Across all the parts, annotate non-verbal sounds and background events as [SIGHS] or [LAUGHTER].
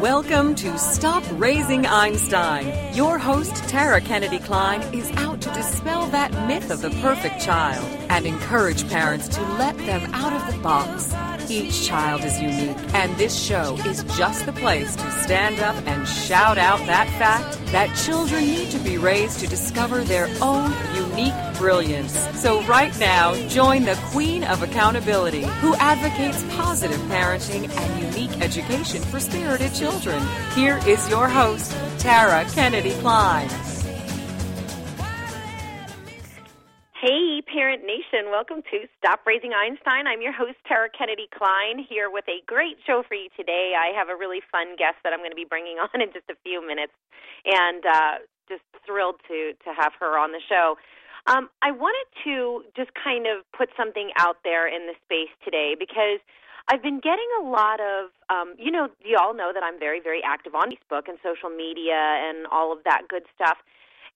Welcome to Stop Raising Einstein. Your host, Tara Kennedy Kline, is out to dispel that myth of the perfect child and encourage parents to let them out of the box. Each child is unique, and this show is just the place to stand up and shout out that fact that children need to be raised to discover their own unique brilliance. So, right now, join the Queen of Accountability, who advocates positive parenting and unique education for spirited children. Here is your host, Tara Kennedy Kline. Parent Nation. Welcome to Stop Raising Einstein. I'm your host, Tara Kennedy Kline, here with a great show for you today. I have a really fun guest that I'm going to be bringing [LAUGHS] on in just a few minutes, and uh, just thrilled to, to have her on the show. Um, I wanted to just kind of put something out there in the space today because I've been getting a lot of, um, you know, you all know that I'm very, very active on Facebook and social media and all of that good stuff.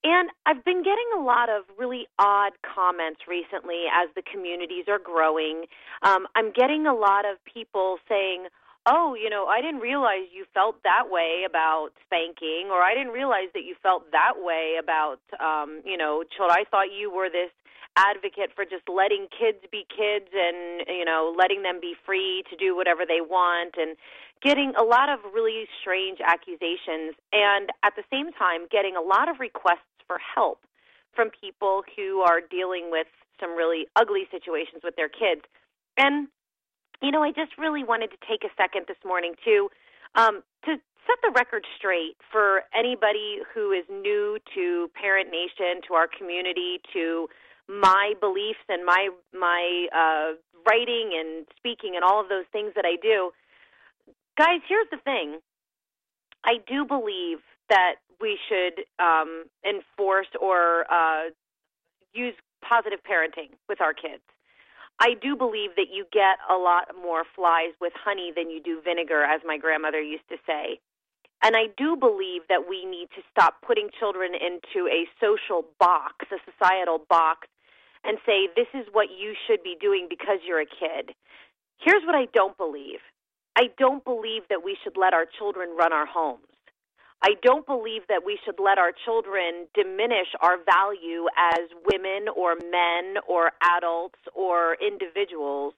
And I've been getting a lot of really odd comments recently as the communities are growing. Um, I'm getting a lot of people saying, oh, you know, I didn't realize you felt that way about spanking, or I didn't realize that you felt that way about, um, you know, children. I thought you were this advocate for just letting kids be kids and you know letting them be free to do whatever they want and getting a lot of really strange accusations and at the same time getting a lot of requests for help from people who are dealing with some really ugly situations with their kids. And, you know, I just really wanted to take a second this morning to um, to set the record straight for anybody who is new to Parent Nation, to our community, to my beliefs and my my uh, writing and speaking and all of those things that I do. Guys, here's the thing. I do believe that we should um, enforce or uh, use positive parenting with our kids. I do believe that you get a lot more flies with honey than you do vinegar, as my grandmother used to say. And I do believe that we need to stop putting children into a social box, a societal box, and say, this is what you should be doing because you're a kid. Here's what I don't believe I don't believe that we should let our children run our homes. I don't believe that we should let our children diminish our value as women or men or adults or individuals.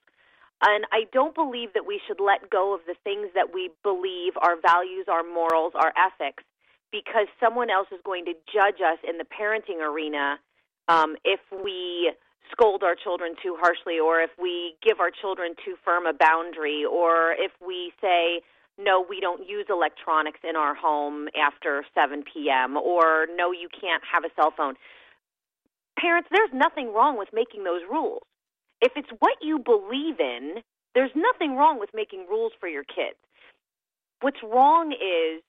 And I don't believe that we should let go of the things that we believe, our values, our morals, our ethics, because someone else is going to judge us in the parenting arena um, if we scold our children too harshly or if we give our children too firm a boundary or if we say, no, we don't use electronics in our home after 7 p.m., or no, you can't have a cell phone. Parents, there's nothing wrong with making those rules. If it's what you believe in, there's nothing wrong with making rules for your kids. What's wrong is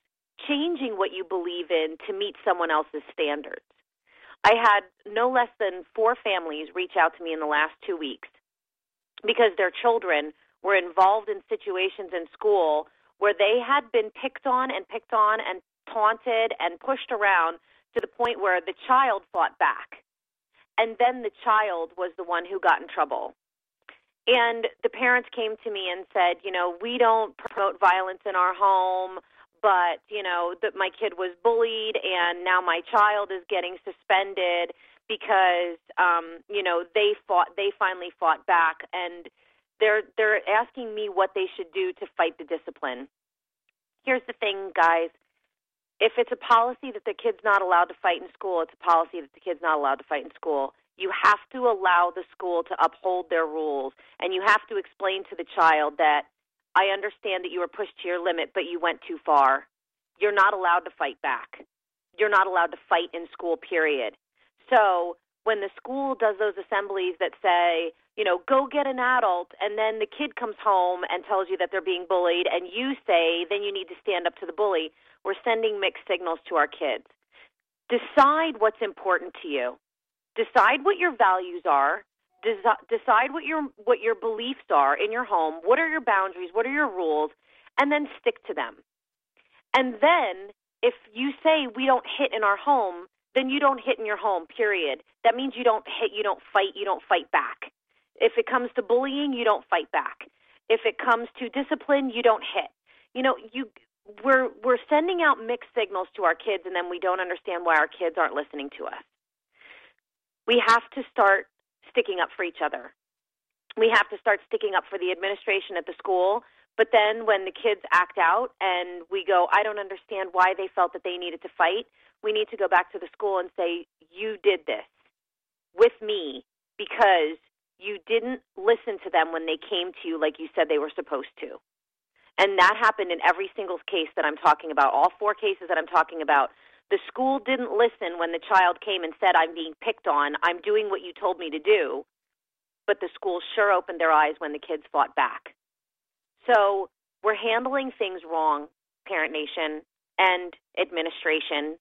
changing what you believe in to meet someone else's standards. I had no less than four families reach out to me in the last two weeks because their children were involved in situations in school where they had been picked on and picked on and taunted and pushed around to the point where the child fought back. And then the child was the one who got in trouble. And the parents came to me and said, you know, we don't promote violence in our home, but, you know, that my kid was bullied and now my child is getting suspended because um, you know, they fought they finally fought back and they're they're asking me what they should do to fight the discipline. Here's the thing, guys. If it's a policy that the kid's not allowed to fight in school, it's a policy that the kid's not allowed to fight in school. You have to allow the school to uphold their rules, and you have to explain to the child that I understand that you were pushed to your limit, but you went too far. You're not allowed to fight back. You're not allowed to fight in school, period. So when the school does those assemblies that say, you know, go get an adult, and then the kid comes home and tells you that they're being bullied, and you say, then you need to stand up to the bully, we're sending mixed signals to our kids. Decide what's important to you. Decide what your values are. Desi- decide what your what your beliefs are in your home. What are your boundaries? What are your rules? And then stick to them. And then, if you say we don't hit in our home, then you don't hit in your home, period. That means you don't hit, you don't fight, you don't fight back. If it comes to bullying, you don't fight back. If it comes to discipline, you don't hit. You know, you we're we're sending out mixed signals to our kids and then we don't understand why our kids aren't listening to us. We have to start sticking up for each other. We have to start sticking up for the administration at the school. But then when the kids act out and we go, I don't understand why they felt that they needed to fight, we need to go back to the school and say, You did this with me because didn't listen to them when they came to you like you said they were supposed to. And that happened in every single case that I'm talking about, all four cases that I'm talking about. The school didn't listen when the child came and said, I'm being picked on, I'm doing what you told me to do. But the school sure opened their eyes when the kids fought back. So we're handling things wrong, Parent Nation and administration.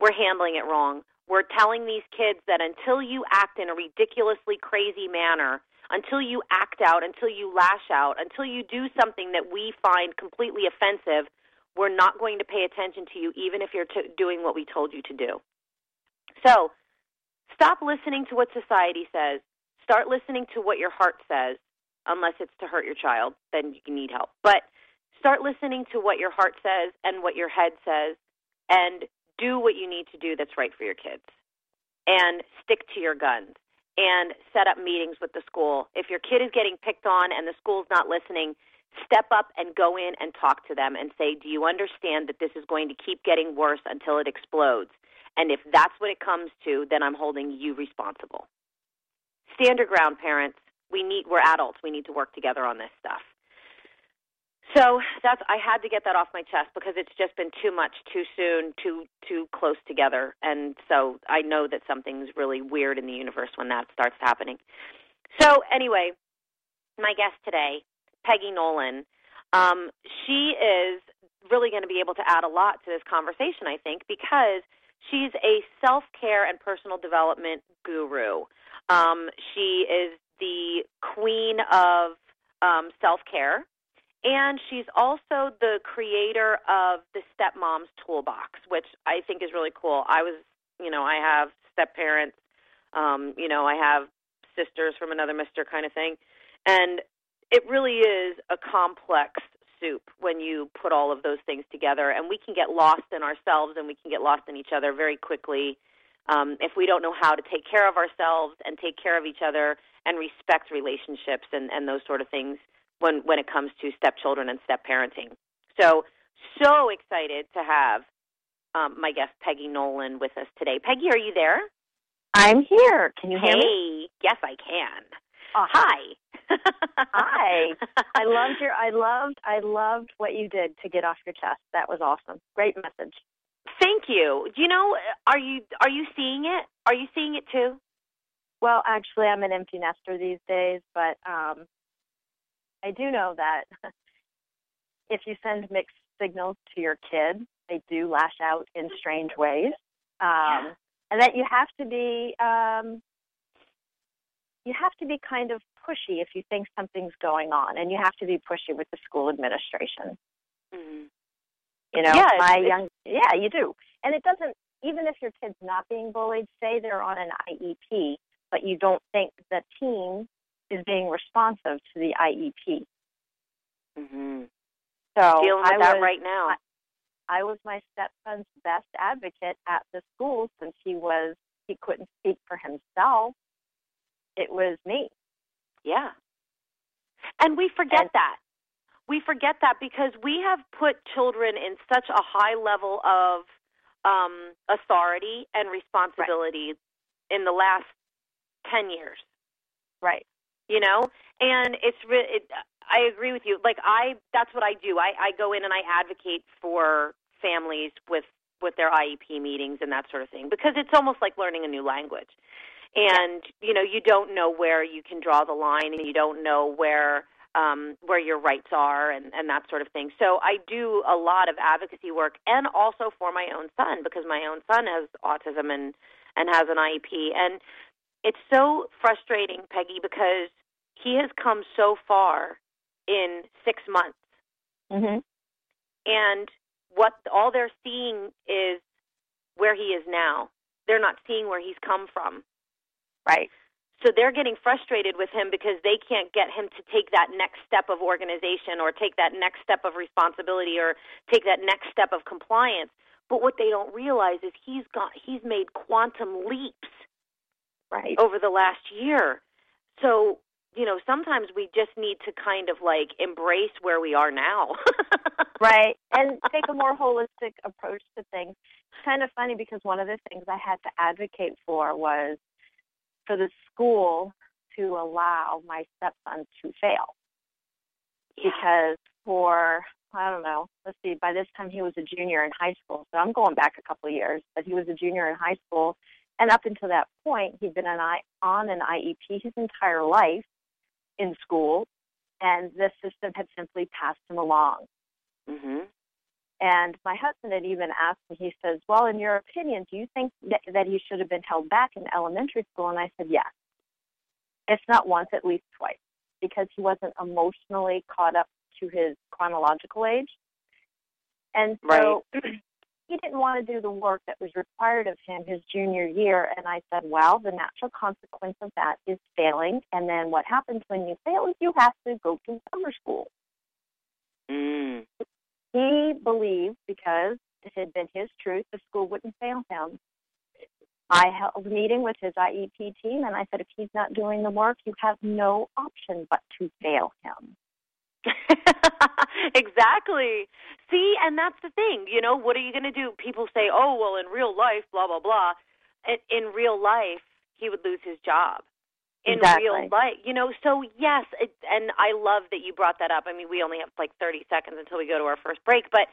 We're handling it wrong. We're telling these kids that until you act in a ridiculously crazy manner, until you act out, until you lash out, until you do something that we find completely offensive, we're not going to pay attention to you, even if you're t- doing what we told you to do. So, stop listening to what society says. Start listening to what your heart says, unless it's to hurt your child, then you need help. But start listening to what your heart says and what your head says, and do what you need to do that's right for your kids. And stick to your guns and set up meetings with the school. If your kid is getting picked on and the school's not listening, step up and go in and talk to them and say, Do you understand that this is going to keep getting worse until it explodes? And if that's what it comes to, then I'm holding you responsible. Stand your ground, parents. We need we're adults. We need to work together on this stuff. So that's I had to get that off my chest because it's just been too much, too soon, too too close together, and so I know that something's really weird in the universe when that starts happening. So anyway, my guest today, Peggy Nolan, um, she is really going to be able to add a lot to this conversation, I think, because she's a self care and personal development guru. Um, she is the queen of um, self care and she's also the creator of the Stepmom's Toolbox, which I think is really cool. I was, you know, I have step parents, um, you know, I have sisters from another mister kind of thing. And it really is a complex soup when you put all of those things together. And we can get lost in ourselves and we can get lost in each other very quickly um, if we don't know how to take care of ourselves and take care of each other and respect relationships and, and those sort of things when when it comes to stepchildren and step parenting. So so excited to have um, my guest Peggy Nolan with us today. Peggy, are you there? I'm here. Can you hey, hear me? Yes, I can. Uh, hi. hi. I [LAUGHS] loved your I loved I loved what you did to get off your chest. That was awesome. Great message. Thank you. Do you know are you are you seeing it? Are you seeing it too? Well, actually I'm an empty nester these days, but um I do know that [LAUGHS] if you send mixed signals to your kid, they do lash out in strange ways. Um, yeah. And that you have to be um, you have to be kind of pushy if you think something's going on, and you have to be pushy with the school administration. Mm-hmm. You know, yeah, my young yeah, you do, and it doesn't. Even if your kid's not being bullied, say they're on an IEP, but you don't think the team is being responsive to the IEP. Mm-hmm. So dealing with I that was, right now. I, I was my stepson's best advocate at the school since he was he couldn't speak for himself. It was me. Yeah. And we forget and, that. We forget that because we have put children in such a high level of um, authority and responsibility right. in the last 10 years. Right you know? And it's re- it, i agree with you. Like i that's what i do. I i go in and i advocate for families with with their iep meetings and that sort of thing because it's almost like learning a new language. And you know you don't know where you can draw the line and you don't know where um, where your rights are and, and that sort of thing. So I do a lot of advocacy work and also for my own son because my own son has autism and and has an IEP and it's so frustrating, Peggy, because he has come so far in six months. Mm-hmm. And what all they're seeing is where he is now. They're not seeing where he's come from. Right. So they're getting frustrated with him because they can't get him to take that next step of organization or take that next step of responsibility or take that next step of compliance. But what they don't realize is he's got he's made quantum leaps right over the last year. So, you know, sometimes we just need to kind of like embrace where we are now. [LAUGHS] right. And take a more holistic approach to things. It's kind of funny because one of the things I had to advocate for was for the school to allow my stepson to fail. Yeah. Because for I don't know, let's see, by this time he was a junior in high school. So I'm going back a couple of years, but he was a junior in high school and up until that point he'd been an I, on an IEP his entire life in school and the system had simply passed him along. Mhm. And my husband had even asked me, he says, Well, in your opinion, do you think that, that he should have been held back in elementary school? And I said, Yes. If not once, at least twice, because he wasn't emotionally caught up to his chronological age. And so [CLEARS THROAT] he didn't want to do the work that was required of him his junior year. And I said, Well, the natural consequence of that is failing. And then what happens when you fail is you have to go to summer school. Mm. He believed because it had been his truth, the school wouldn't fail him. I held a meeting with his IEP team and I said, if he's not doing the work, you have no option but to fail him. [LAUGHS] exactly. See, and that's the thing. You know, what are you going to do? People say, "Oh, well, in real life, blah blah blah." In, in real life, he would lose his job. In Exactly. real life, you know. So yes, it, and I love that you brought that up. I mean, we only have like 30 seconds until we go to our first break, but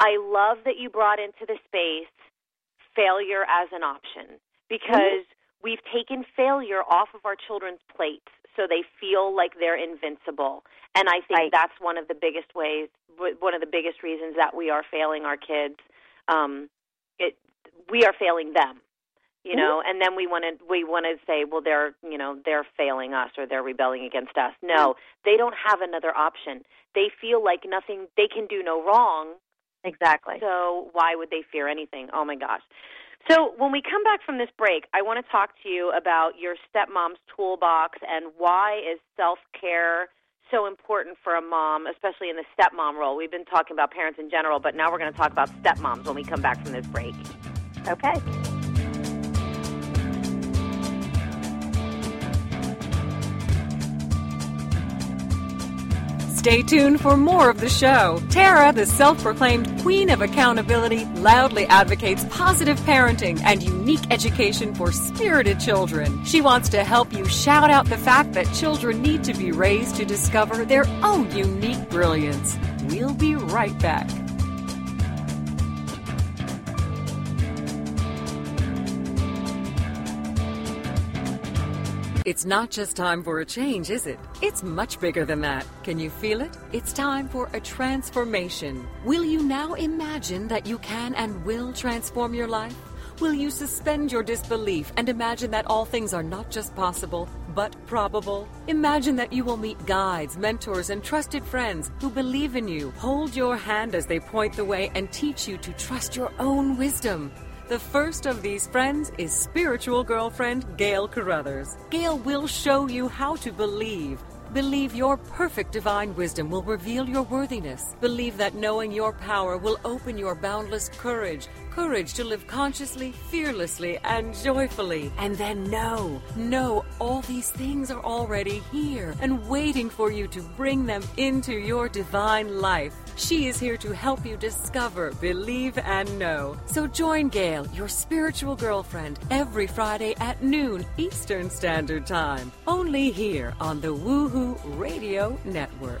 I love that you brought into the space failure as an option mm-hmm. because we've taken failure off of our children's plates so they feel like they're invincible. And I think Right. that's one of the biggest ways, one of the biggest reasons that we are failing our kids. Um, it, we are failing them, you know, and then we want to we want to say, well, they're you know they're failing us or they're rebelling against us. No, they don't have another option. They feel like nothing they can do no wrong, Exactly. so why would they fear anything? Oh my gosh. So when we come back from this break, I want to talk to you about your stepmom's toolbox and why is self-care so important for a mom, especially in the stepmom role. We've been talking about parents in general, but now we're going to talk about stepmoms when we come back from this break. Okay. Stay tuned for more of the show. Tara, the self proclaimed queen of accountability, loudly advocates positive parenting and unique education for spirited children. She wants to help you shout out the fact that children need to be raised to discover their own unique brilliance. We'll be right back. It's not just time for a change, is it? It's much bigger than that. Can you feel it? It's time for a transformation. Will you now imagine that you can and will transform your life? Will you suspend your disbelief and imagine that all things are not just possible, but probable? Imagine that you will meet guides, mentors, and trusted friends who believe in you, hold your hand as they point the way, and teach you to trust your own wisdom. The first of these friends is spiritual girlfriend Gail Carruthers. Gail will show you how to believe. Believe your perfect divine wisdom will reveal your worthiness. Believe that knowing your power will open your boundless courage. Courage to live consciously, fearlessly, and joyfully. And then know, know all these things are already here and waiting for you to bring them into your divine life. She is here to help you discover, believe, and know. So join Gail, your spiritual girlfriend, every Friday at noon Eastern Standard Time. Only here on the Woohoo Radio Network.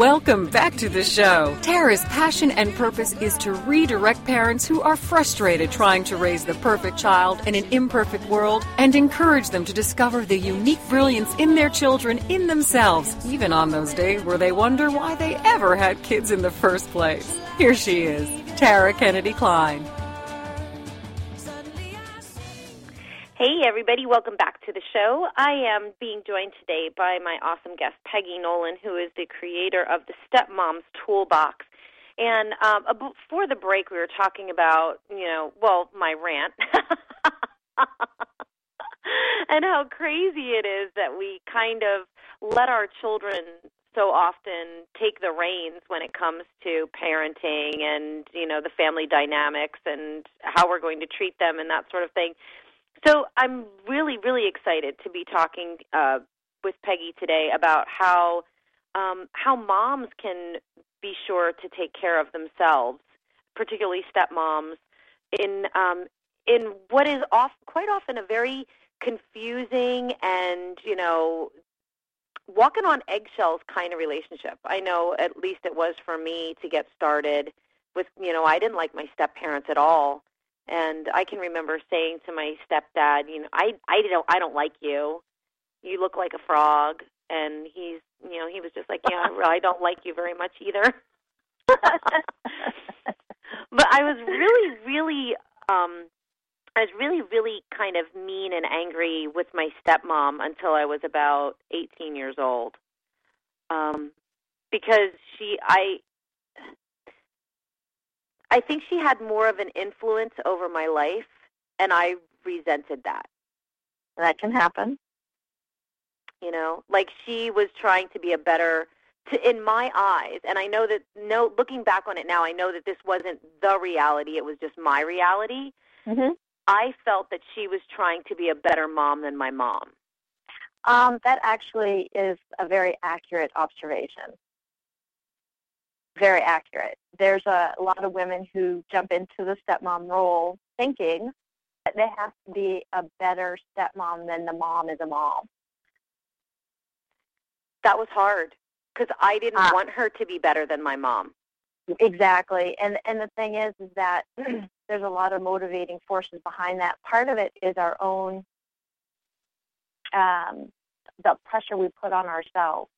Welcome back to the show. Tara's passion and purpose is to redirect parents who are frustrated trying to raise the perfect child in an imperfect world and encourage them to discover the unique brilliance in their children in themselves, even on those days where they wonder why they ever had kids in the first place. Here she is, Tara Kennedy Kline. Hey, everybody, welcome back to the show. I am being joined today by my awesome guest, Peggy Nolan, who is the creator of the Stepmom's Toolbox. And um, before the break, we were talking about, you know, well, my rant. [LAUGHS] and how crazy it is that we kind of let our children so often take the reins when it comes to parenting and you know the family dynamics and how we're going to treat them and that sort of thing so I'm really, really excited to be talking uh, with Peggy today about how um, how moms can be sure to take care of themselves, particularly stepmoms, in um, in what is off, quite often a very confusing and you know walking on eggshells kind of relationship. I know at least it was for me to get started with you know I didn't like my step parents at all and I can remember saying to my stepdad, you know, I I don't I don't like you. You look like a frog. And he's, you know, he was just like, yeah, I don't [LAUGHS] like you very much either. [LAUGHS] but I was really, really, um, I was really, really kind of mean and angry with my stepmom until I was about 18 years old. Um, because she, I, I think she had more of an influence over my life, and I resented that. That can happen. You know, like she was trying to be a better, to, in my eyes, and I know that no, looking back on it now, I know that this wasn't the reality; it was just my reality. Mm-hmm. I felt that she was trying to be a better mom than my mom. Um, that actually is a very accurate observation very accurate. There's a, a lot of women who jump into the stepmom role thinking that they have to be a better stepmom than the mom is a mom. That was hard because I didn't uh, want her to be better than my mom. Exactly, and and the thing is, is that [CLEARS THROAT] there's a lot of motivating forces behind that. Part of it is our own um, the pressure we put on ourselves.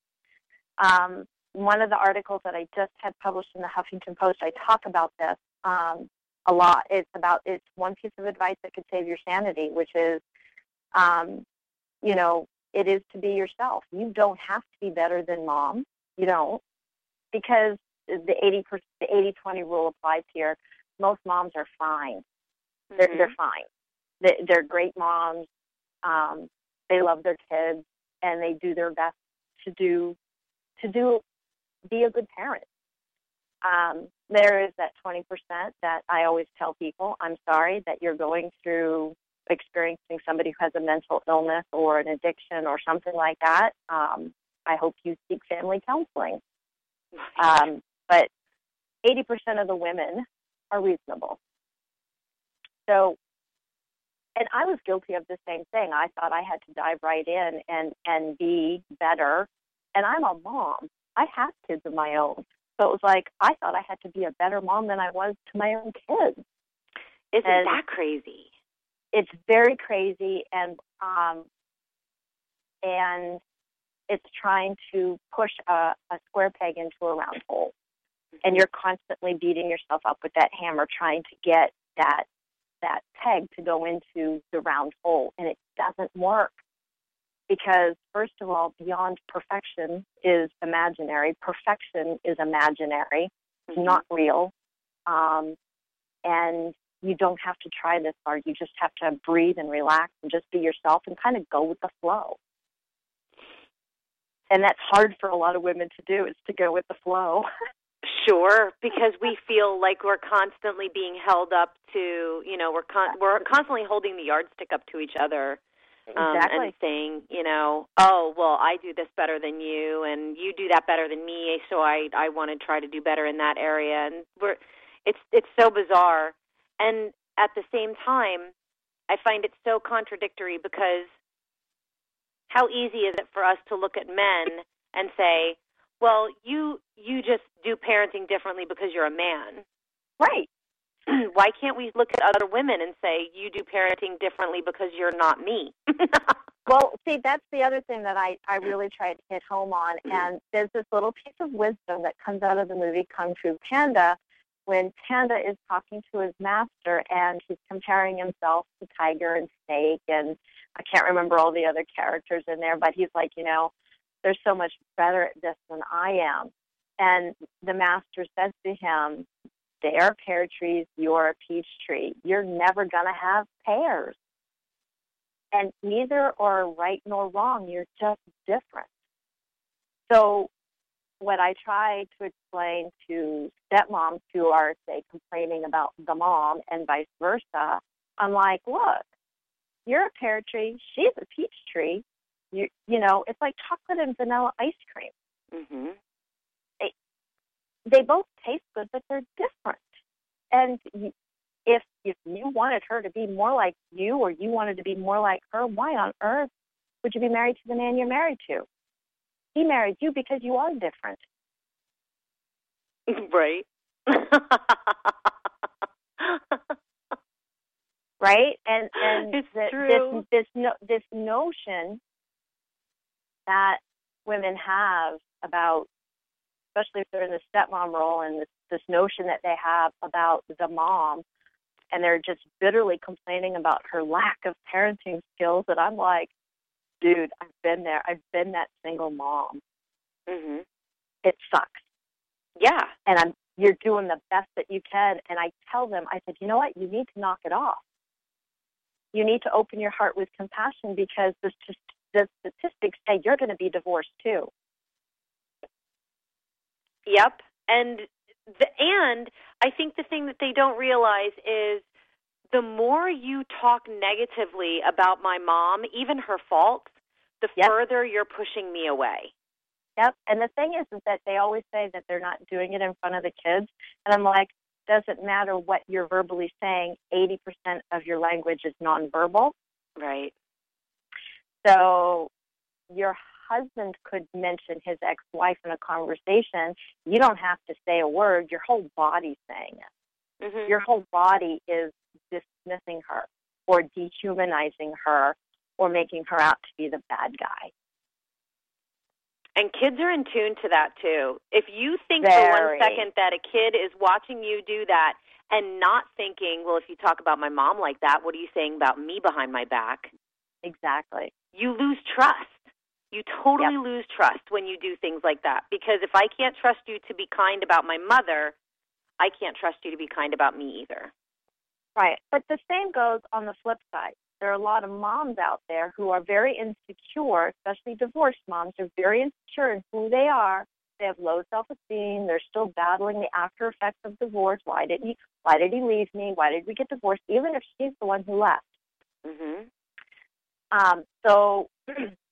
Um, one of the articles that I just had published in the Huffington Post, I talk about this um, a lot. It's about it's one piece of advice that could save your sanity, which is, um, you know, it is to be yourself. You don't have to be better than mom. You don't, because the eighty percent, the 80-20 rule applies here. Most moms are fine. Mm-hmm. They're they're fine. They, they're great moms. Um, they love their kids and they do their best to do to do be a good parent. Um, there is that 20% that I always tell people, I'm sorry that you're going through experiencing somebody who has a mental illness or an addiction or something like that. Um, I hope you seek family counseling. Um, but 80% of the women are reasonable. So, and I was guilty of the same thing. I thought I had to dive right in and, and be better. And I'm a mom. I have kids of my own. So it was like I thought I had to be a better mom than I was to my own kids. Isn't and that crazy? It's very crazy and um and it's trying to push a, a square peg into a round hole. And you're constantly beating yourself up with that hammer trying to get that that peg to go into the round hole and it doesn't work because first of all beyond perfection is imaginary perfection is imaginary it's mm-hmm. not real um, and you don't have to try this hard you just have to breathe and relax and just be yourself and kind of go with the flow and that's hard for a lot of women to do is to go with the flow. [LAUGHS] Sure, because we feel like we're constantly being held up to, you know, we're con- we're constantly holding the yardstick up to each other. Um, exactly. and saying, you know, oh well, I do this better than you, and you do that better than me, so I I want to try to do better in that area, and we're it's it's so bizarre, and at the same time, I find it so contradictory because how easy is it for us to look at men and say, well, you you just do parenting differently because you're a man. Right. [CLEARS THROAT] Why can't we look at other women and say you do parenting differently because you're not me? [LAUGHS] well, see, that's the other thing that I I really try to hit home on, mm. and there's this little piece of wisdom that comes out of the movie Kung Fu Panda when Panda is talking to his master and he's comparing himself to Tiger and Snake and I can't remember all the other characters in there, but he's like, you know, they're so much better at this than I am. And the master says to him, They are pear trees, you're a peach tree. You're never going to have pears. And neither are right nor wrong. You're just different. So, what I try to explain to stepmoms who are, say, complaining about the mom and vice versa, I'm like, look, you're a pear tree, she's a peach tree. You, you know, it's like chocolate and vanilla ice cream. Mm-hmm. They, both taste good, but they're different. And if if you wanted her to be more like you, or you wanted to be more like her, why on earth would you be married to the man you're married to? He married you because you are different. [LAUGHS] Right. [LAUGHS] right? And and the, this this no, this notion that women have about, especially if they're in the stepmom role, and this this notion that they have about the mom, and they're just bitterly complaining about her lack of parenting skills. And I'm like, dude, I've been there. I've been that single mom. Mhm. It sucks. Yeah. And I'm you're doing the best that you can. And I tell them, I said, you know what? You need to knock it off. You need to open your heart with compassion because the, the statistics say you're going to be divorced too. Yep. And the, and I think the thing that they don't realize is the more you talk negatively about my mom, even her faults, the Yep. further you're pushing me away. Yep. And the thing is, is that they always say that they're not doing it in front of the kids. And I'm like, doesn't matter what you're verbally saying, 80% of your language is nonverbal. Right. So your husband could mention his ex-wife in a conversation. You don't have to say a word. Your whole body's saying it. Mhm. Your whole body is dismissing her or dehumanizing her or making her out to be the bad guy. And kids are in tune to that too. If you think for one second that a kid is watching you do that and not thinking, well, if you talk about my mom like that, what are you saying about me behind my back? Exactly. You lose trust. You totally lose trust when you do things like that. Because if I can't trust you to be kind about my mother, I can't trust you to be kind about me either. Right. But the same goes on the flip side. There are a lot of moms out there who are very insecure, especially divorced moms, are very insecure in who they are. They have low self esteem. They're still battling the after effects of divorce. Why did he why did he leave me? Why did we get divorced? Even if she's the one who left. Mhm. Um, so [CLEARS THROAT]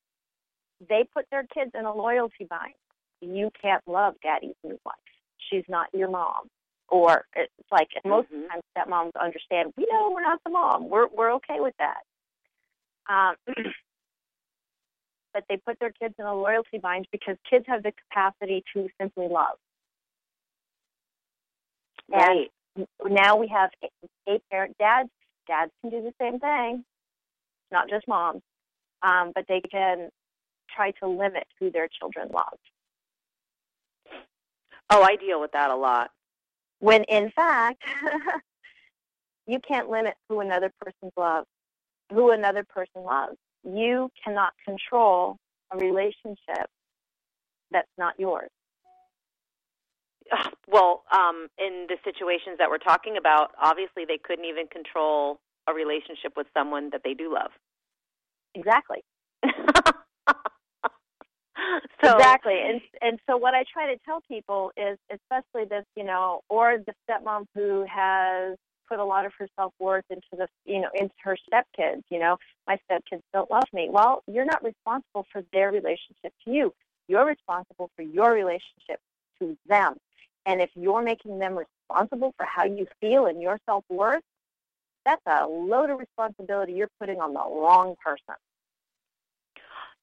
they put their kids in a loyalty bind. You can't love daddy's new wife. She's not your mom. Or it's like and most of the time stepmoms understand, we know we're not the mom. We're we're okay with that. Um, [CLEARS THROAT] but they put their kids in a loyalty bind because kids have the capacity to simply love. And Right. now we have a parent dads. Dads can do the same thing, not just moms, um, but they can try to limit who their children love. Oh, I deal with that a lot. When in fact, [LAUGHS] you can't limit who another person's love, who another person loves. You cannot control a relationship that's not yours. [SIGHS] Well, um, in the situations that we're talking about, obviously they couldn't even control a relationship with someone that they do love. Exactly. [LAUGHS] [LAUGHS] so, exactly. And and so what I try to tell people is, especially this, you know, or the stepmom who has put a lot of her self worth into the, you know, into her stepkids. You know, my stepkids don't love me. Well, you're not responsible for their relationship to you. You're responsible for your relationship to them. And if you're making them responsible for how you feel and your self worth, that's a load of responsibility you're putting on the wrong person.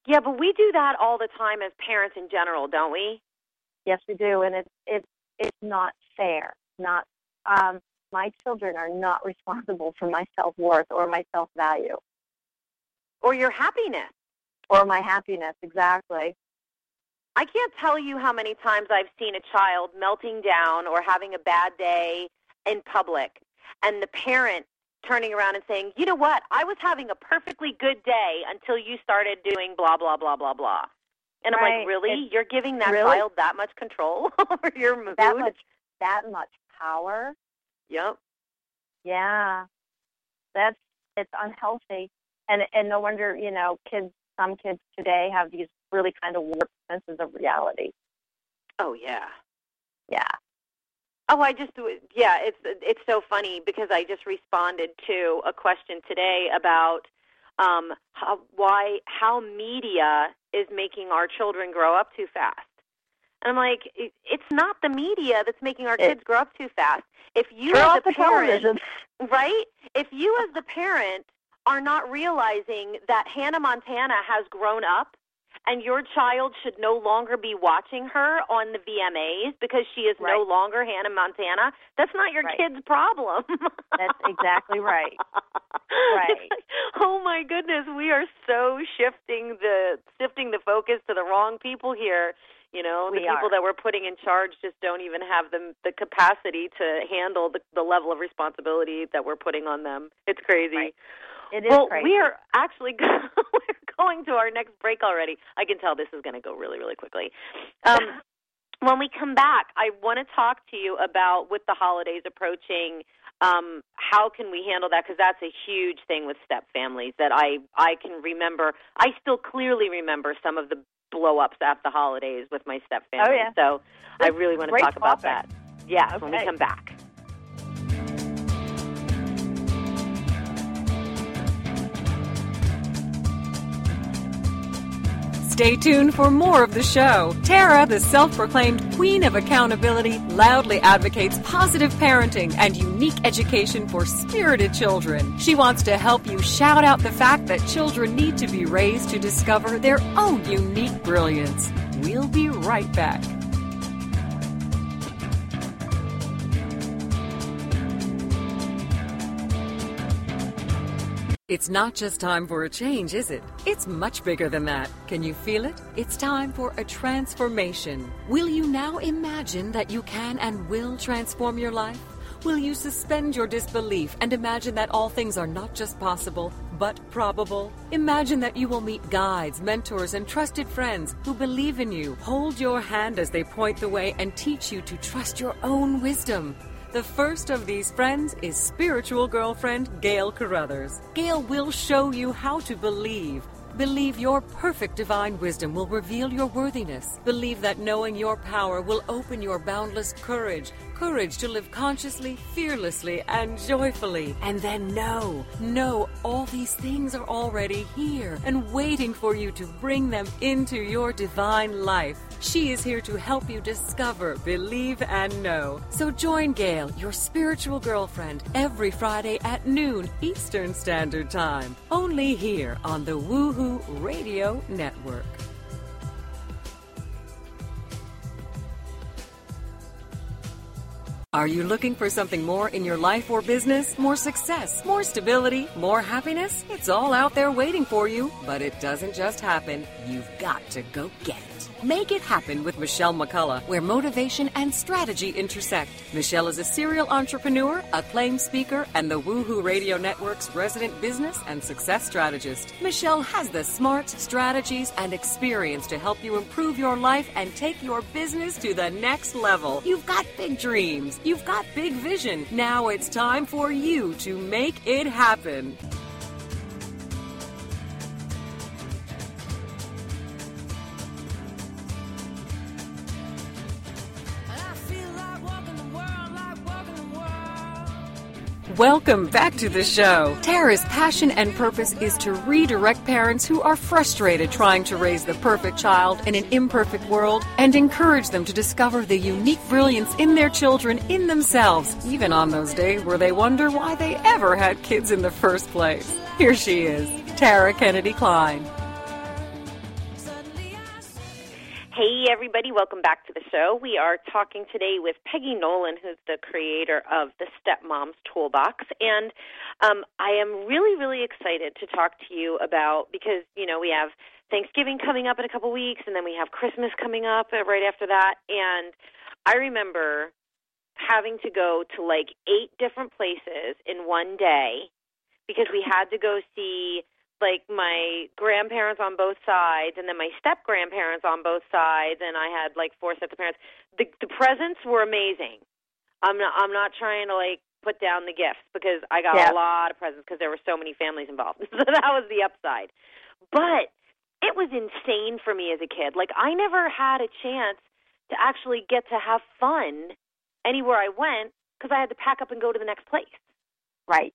Yeah, but we do that all the time as parents in general, don't we? Yes, we do, and it's it's it's not fair. Not um, my children are not [LAUGHS] responsible for my self worth or my self value or your happiness or my happiness. Exactly. I can't tell you how many times I've seen a child melting down or having a bad day in public, and the parent turning around and saying, you know what, I was having a perfectly good day until you started doing blah, blah, blah, blah, blah. And I'm like, really? It's, You're giving that really? child that much control [LAUGHS] over your mood? That much, that much power? Yep. Yeah. That's, it's unhealthy. And, and no wonder, you know, kids, some kids today have these really kind of warped senses of reality. Oh, yeah. Yeah. Oh, I just yeah, it's it's so funny because I just responded to a question today about um, how, why how media is making our children grow up too fast. And I'm like, it's not the media that's making our kids grow up too fast. If you as a the parent, television. right? If you as the parent are not realizing that Hannah Montana has grown up and your child should no longer be watching her on the VMAs because she is right. no longer Hannah Montana. That's not your right. kid's problem. That's exactly right. Right. Like, [LAUGHS] oh my goodness, we are so shifting the shifting the focus to the wrong people here. You know, we the people are. that we're putting in charge just don't even have the the capacity to handle the the level of responsibility that we're putting on them. It's crazy. Right. It is well, crazy. we are actually [LAUGHS] we're going to our next break already. I can tell this is going to go really, really quickly. Um, [LAUGHS] when we come back, I want to talk to you about with the holidays approaching. Um, how can we handle that? Because that's a huge thing with step families that I I can remember. I still clearly remember some of the blow ups at the holidays with my step family. Oh, yeah. So I really want to talk about that. Yeah, when we come back. Stay tuned for more of the show. Tara, the self proclaimed queen of accountability, loudly advocates positive parenting and unique education for spirited children. She wants to help you shout out the fact that children need to be raised to discover their own unique brilliance. We'll be right back. It's not just time for a change, is it? It's much bigger than that. Can you feel it? It's time for a transformation. Will you now imagine that you can and will transform your life? Will you suspend your disbelief and imagine that all things are not just possible, but probable? Imagine that you will meet guides, mentors, and trusted friends who believe in you, hold your hand as they point the way, and teach you to trust your own wisdom. The first of these friends is spiritual girlfriend Gail Carruthers. Gail will show you how to believe. Believe your perfect divine wisdom will reveal your worthiness. Believe that knowing your power will open your boundless courage. Courage to live consciously, fearlessly, and joyfully. And then know, know all these things are already here and waiting for you to bring them into your divine life. She is here to help you discover, believe, and know. So join Gail, your spiritual girlfriend, every Friday at noon Eastern Standard Time. Only here on the Woohoo Radio Network. Are you looking for something more in your life or business? More success, more stability, more happiness? It's all out there waiting for you, but it doesn't just happen. You've got to go get it. Make it happen with Michelle McCullough, where motivation and strategy intersect. Michelle is a serial entrepreneur, acclaimed speaker, and the Woohoo Radio Network's resident business and success strategist. Michelle has the smarts, strategies, and experience to help you improve your life and take your business to the next level. You've got big dreams. You've got big vision. Now it's time for you to make it happen. Welcome back to the show. Tara's passion and purpose is to redirect parents who are frustrated trying to raise the perfect child in an imperfect world and encourage them to discover the unique brilliance in their children in themselves, even on those days where they wonder why they ever had kids in the first place. Here she is, Tara Kennedy Kline. Hey, everybody, welcome back to the show. We are talking today with Peggy Nolan, who's the creator of the Stepmom's Toolbox. And um, I am really, really excited to talk to you about because, you know, we have Thanksgiving coming up in a couple weeks, and then we have Christmas coming up uh, right after that. And I remember having to go to like eight different places in one day because we had to go see like my grandparents on both sides and then my step grandparents on both sides and I had like four sets of parents. The the presents were amazing. I'm not I'm not trying to like put down the gifts because I got yeah. a lot of presents because there were so many families involved. [LAUGHS] so that was the upside. But it was insane for me as a kid. Like I never had a chance to actually get to have fun anywhere I went because I had to pack up and go to the next place. Right.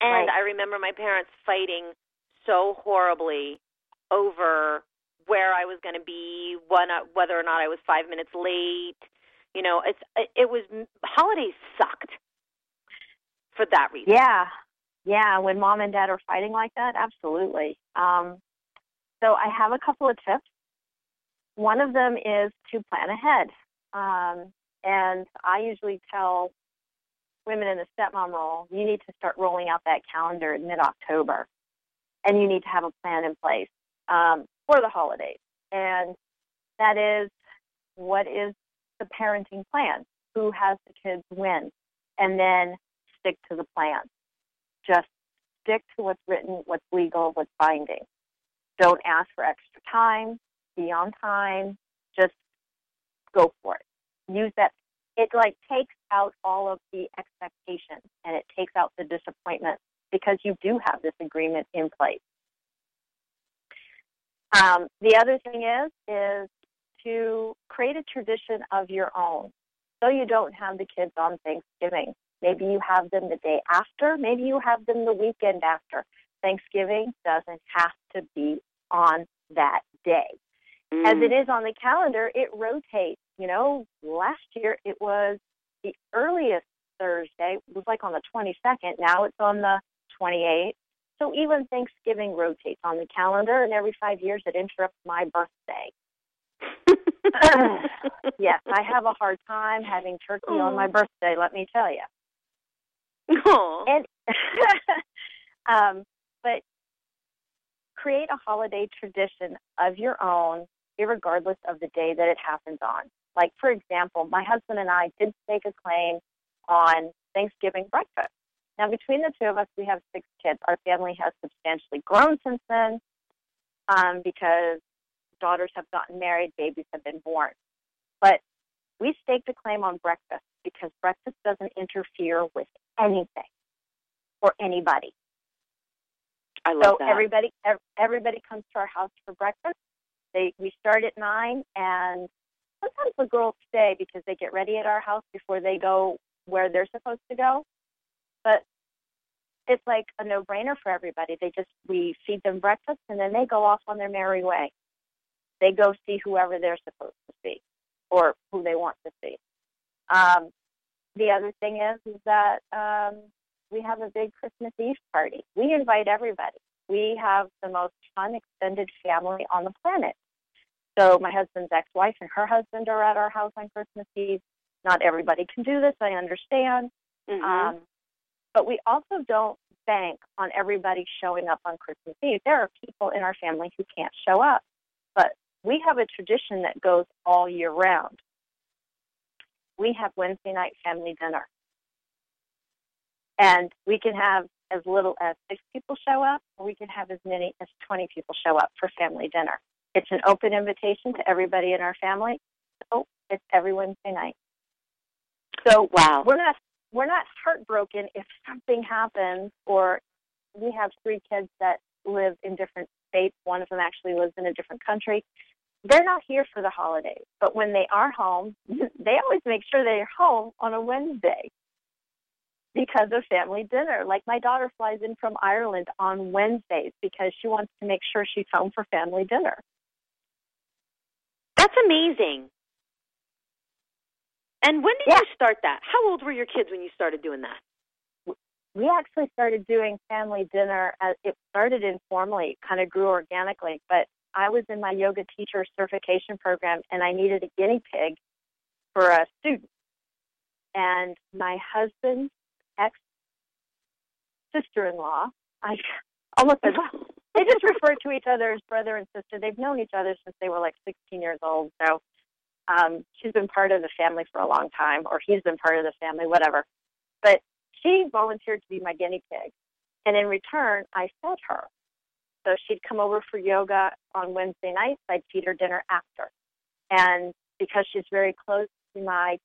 And right. I remember my parents fighting so horribly over where I was going to be, when, whether or not I was five minutes late. You know, it's it was holidays sucked for that reason. Yeah, yeah. When mom and dad are fighting like that, absolutely. Um, so I have a couple of tips. One of them is to plan ahead, um, and I usually tell women in the stepmom role, you need to start rolling out that calendar in mid-October and you need to have a plan in place um, for the holidays. And that is what is the parenting plan? Who has the kids when? And then stick to the plan. Just stick to what's written, what's legal, what's binding. Don't ask for extra time. Be on time. Just go for it. Use that. It like takes out all of the expectations and it takes out the disappointment because you do have this agreement in place. Um, the other thing is is to create a tradition of your own, so you don't have the kids on Thanksgiving. Maybe you have them the day after. Maybe you have them the weekend after. Thanksgiving doesn't have to be on that day. Mm. As it is on the calendar, it rotates. You know, last year it was the earliest Thursday. It was like on the 22nd. Now it's on the 28th. So even Thanksgiving rotates on the calendar, and every five years it interrupts my birthday. [LAUGHS] yes, I have a hard time having turkey Aww. on my birthday. Let me tell you. Aww. And [LAUGHS] um, but create a holiday tradition of your own, regardless of the day that it happens on. Like for example, my husband and I did stake a claim on Thanksgiving breakfast. Now, between the two of us, we have six kids. Our family has substantially grown since then um, because daughters have gotten married, babies have been born. But we staked a claim on breakfast because breakfast doesn't interfere with anything or anybody. I love so that. everybody everybody comes to our house for breakfast. They we start at nine, and sometimes the girls stay because they get ready at our house before they go where they're supposed to go. But it's like a no-brainer for everybody. They just we feed them breakfast and then they go off on their merry way. They go see whoever they're supposed to see or who they want to see. Um, the other thing is is that um, we have a big Christmas Eve party. We invite everybody. We have the most fun extended family on the planet. So my husband's ex-wife and her husband are at our house on Christmas Eve. Not everybody can do this. I understand. Mm-hmm. Um, but we also don't bank on everybody showing up on Christmas Eve. There are people in our family who can't show up, but we have a tradition that goes all year round. We have Wednesday night family dinner. And we can have as little as six people show up, or we can have as many as 20 people show up for family dinner. It's an open invitation to everybody in our family. So it's every Wednesday night. So wow. we're not we're not heartbroken if something happens or we have three kids that live in different states. One of them actually lives in a different country. They're not here for the holidays, but when they are home, [LAUGHS] they always make sure they're home on a Wednesday. because of family dinner. Like my daughter flies in from Ireland on Wednesdays because she wants to make sure she's home for family dinner. That's amazing. And when did Yeah. you start that? How old were your kids when you started doing that? We actually started doing family dinner as it started informally, kind of grew organically, but I was in my yoga teacher certification program and I needed a guinea pig for a student. And my husband's ex sister in law, I [LAUGHS] almost said they just refer to each other as brother and sister. They've known each other since they were like 16 years old. So um, she's been part of the family for a long time, or he's been part of the family, whatever. But she volunteered to be my guinea pig. And in return, I fed her. So she'd come over for yoga on Wednesday nights. I'd feed her dinner after. And because she's very close to my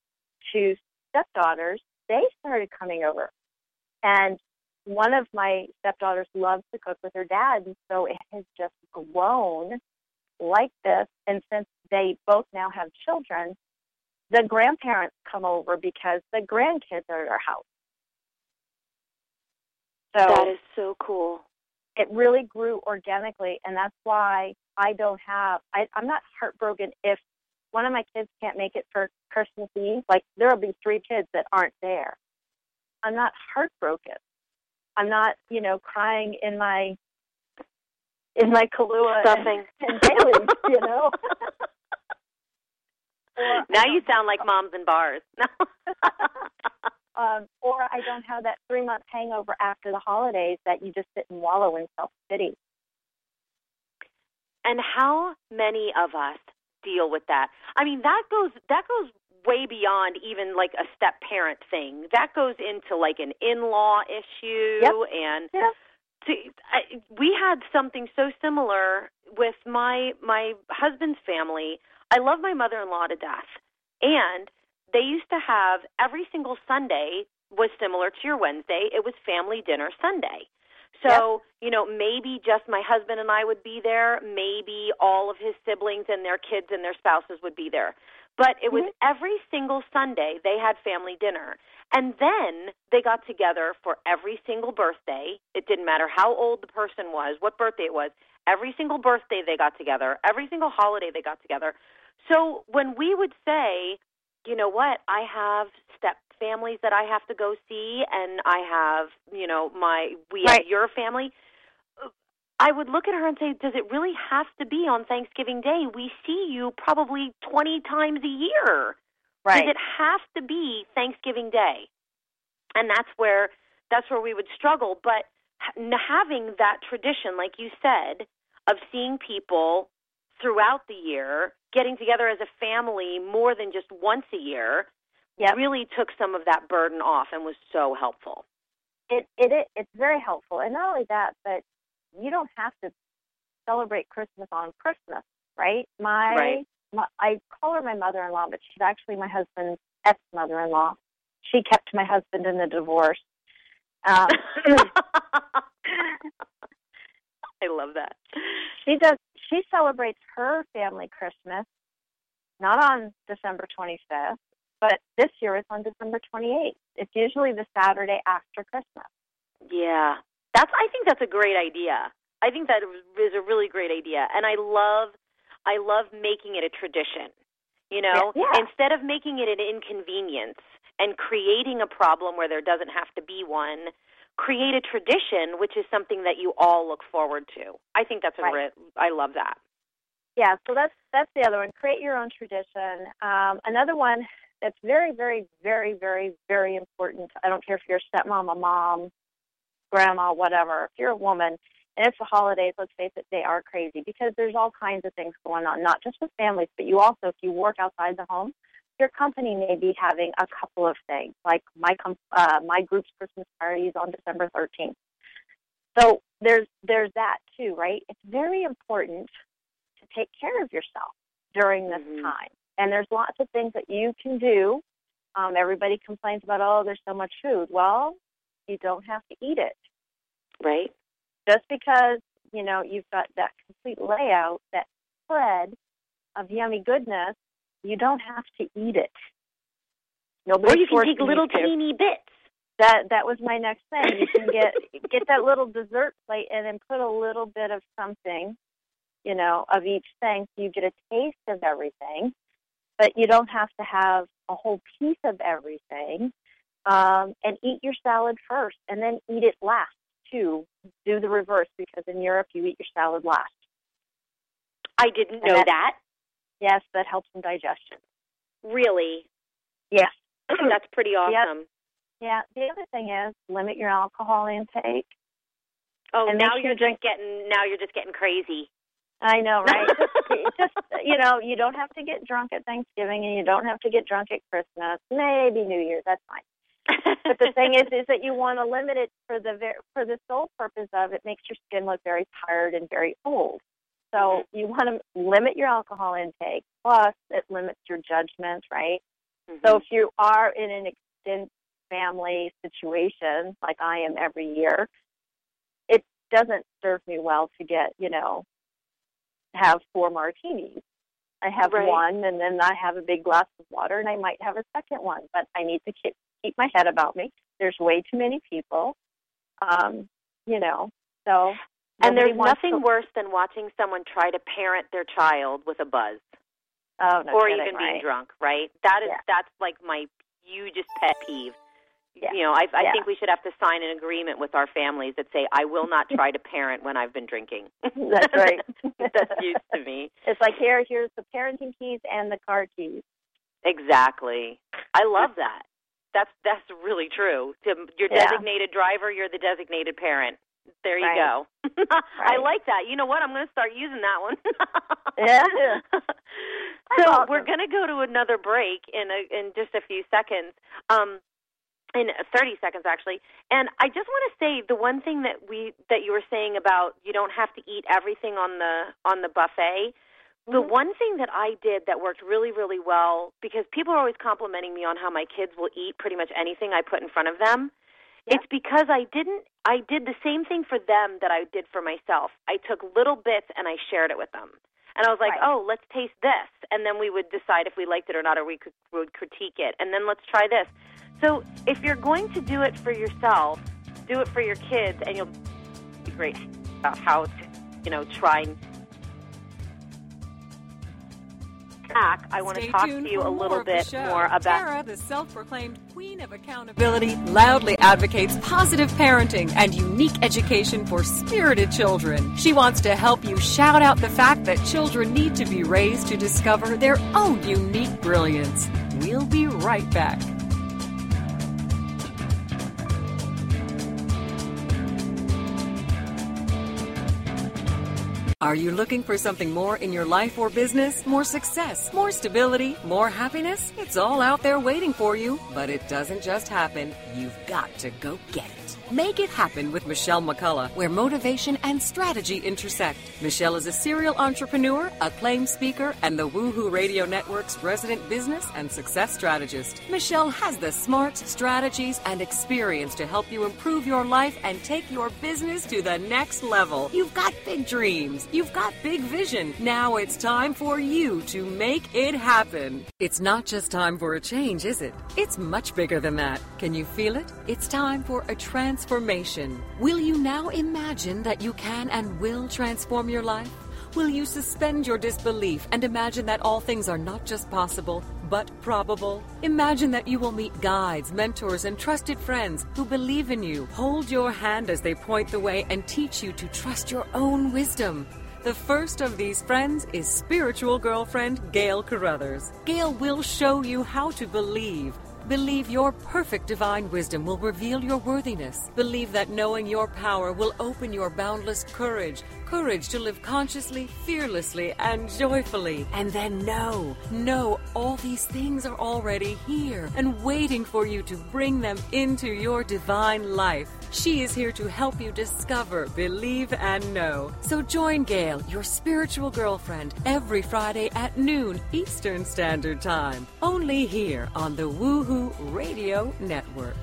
two stepdaughters, they started coming over. And one of my stepdaughters loves to cook with her dad, and so it has just grown like this. And since they both now have children, the grandparents come over because the grandkids are at our house. So That is so cool. it really grew organically, and that's why I don't have. I, I'm not heartbroken if one of my kids can't make it for Christmas Eve. Like there will be three kids that aren't there. I'm not heartbroken. I'm not, you know, crying in my in my Kahlua and, Stuffing. and Bailey's, you know. [LAUGHS] Or now you sound like moms in bars. [LAUGHS] um, or I don't have that three month hangover after the holidays that you just sit and wallow in self pity. and how many of us deal with that? I mean, that goes that goes way beyond even like a step parent thing. That goes into like an in-law issue Yep. and Yeah. To, I, we had something so similar with my my husband's family. I love my mother-in-law to death, and they used to have every single Sunday was similar to your Wednesday. It was family dinner Sunday. So, you know, maybe just my husband and I would be there. Maybe all of his siblings and their kids and their spouses would be there. But it was mm-hmm. every single Sunday they had family dinner. And then they got together for every single birthday. It didn't matter how old the person was, what birthday it was. Every single birthday they got together. Every single holiday they got together. So when we would say, you know what, I have step families that I have to go see, and I have, you know, my we have your family. I would look at her and say, does it really have to be on Thanksgiving Day? We see you probably 20 times a year. Right. Does it have to be Thanksgiving Day? And that's where that's where we would struggle. But having that tradition, like you said, of seeing people throughout the year, getting together as a family more than just once a year, Yep. really took some of that burden off and was so helpful. it, it it it's very helpful, and not only that, but you don't have to celebrate Christmas on Christmas, right? My, Right. My I call her my mother-in-law, but she's actually my husband's ex-mother-in-law. She kept my husband in the divorce. Um, [LAUGHS] I love that. she does. She celebrates her family Christmas not on December 25th, but this year it's on December 28th. It's usually the Saturday after Christmas. Yeah, that's. I think that's a great idea. I think that is a really great idea, and I love, I love making it a tradition. You know, Yeah. instead of making it an inconvenience and creating a problem where there doesn't have to be one, create a tradition, which is something that you all look forward to. I think that's a. Right. Re- I love that. Yeah, so that's that's the other one. Create your own tradition. Um, another one that's very, very, very, very, very important. I don't care if you're a stepmom, a mom, grandma, whatever. If you're a woman and it's the holidays, let's face it, they are crazy because there's all kinds of things going on, not just with families, but you also, if you work outside the home, your company may be having a couple of things, like my com- uh, my group's Christmas party is on December 13th. So there's there's that too, right? It's very important to take care of yourself during this Mhm. time. And there's lots of things that you can do. Um, everybody complains about, oh, there's so much food. Well, you don't have to eat it. Right. Just because, you know, you've got that complete layout, that spread of yummy goodness, you don't have to eat it. Nobody Or you can take little to. teeny bits. that that was my next thing. You can get [LAUGHS] get that little dessert plate and then put a little bit of something, you know, of each thing, so you get a taste of everything. But you don't have to have a whole piece of everything. Um, and eat your salad first, and then eat it last too. Do the reverse because in Europe you eat your salad last. I didn't know that, that. Yes, that helps in digestion. Really? Yes. [CLEARS THROAT] That's pretty awesome. Yep. Yeah. The other thing is limit your alcohol intake. Oh, And now make you're sure just getting now you're just getting crazy. I know, right? [LAUGHS] just, just you know, you don't have to get drunk at Thanksgiving, and you don't have to get drunk at Christmas. Maybe New Year's. That's fine. But the thing is, is that you want to limit it for the ver- for the sole purpose of it makes your skin look very tired and very old. So mm-hmm. you want to limit your alcohol intake. Plus, it limits your judgment, right? Mm-hmm. So if you are in an extended family situation, like I am every year, it doesn't serve me well to get, you know, have four martinis. I have Right. one, and then I have a big glass of water, and I might have a second one. But I need to keep keep my head about me. There's way too many people, um, you know. So and nobody there's nothing to- worse than watching someone try to parent their child with a buzz oh, no or kidding, even being right? drunk, right? That is Yeah. that's like my hugest pet peeve. Yeah. You know, I I Yeah. think we should have to sign an agreement with our families that say I will not try to parent when I've been drinking. [LAUGHS] That's right. [LAUGHS] that's used to me. It's like here, here's the parenting keys and the car keys. Exactly. I love that. That's that's really true. To your Yeah. designated driver, you're the designated parent. There you Right. go. [LAUGHS] I like that. You know what? I'm going to start using that one. [LAUGHS] [LAUGHS] Yeah. so awesome. we're going to go to another break in a, in just a few seconds. Um, in 30 seconds actually. And I just want to say the one thing that we that you were saying about you don't have to eat everything on the on the buffet. The Mhm. one thing that I did that worked really really well because people are always complimenting me on how my kids will eat pretty much anything I put in front of them. Yeah. It's because I didn't I did the same thing for them that I did for myself. I took little bits and I shared it with them. And I was like, Right. "Oh, let's taste this." And then we would decide if we liked it or not or we could, would critique it. And then let's try this. So, if you're going to do it for yourself, do it for your kids and you'll be great about how to, you know, try back, I want to talk to you a little bit more about Tara, the self-proclaimed queen of accountability, loudly advocates positive parenting and unique education for spirited children. She wants to help you shout out the fact that children need to be raised to discover their own unique brilliance. We'll be right back. Are you looking for something more in your life or business? More success, more stability, more happiness? It's all out there waiting for you, but it doesn't just happen. You've got to go get it. Make it happen with Michelle McCullough, where motivation and strategy intersect. Michelle is a serial entrepreneur, acclaimed speaker, and the Woohoo Radio Network's resident business and success strategist. Michelle has the smarts, strategies, and experience to help you improve your life and take your business to the next level. You've got big dreams. You've got big vision. Now it's time for you to make it happen. It's not just time for a change, is it? It's much bigger than that. Can you feel it? It's time for a transformation. Will you now imagine that you can and will transform your life? Will you suspend your disbelief and imagine that all things are not just possible, but probable? Imagine that you will meet guides, mentors, and trusted friends who believe in you, hold your hand as they point the way, and teach you to trust your own wisdom. The first of these friends is spiritual girlfriend Gail Carruthers. Gail will show you how to believe. Believe your perfect divine wisdom will reveal your worthiness. Believe that knowing your power will open your boundless courage. Courage to live consciously, fearlessly, and joyfully. And then know, know all these things are already here and waiting for you to bring them into your divine life. She is here to help you discover, believe, and know. So join Gail, your spiritual girlfriend, every Friday at noon Eastern Standard Time. Only here on the Woohoo Radio Network.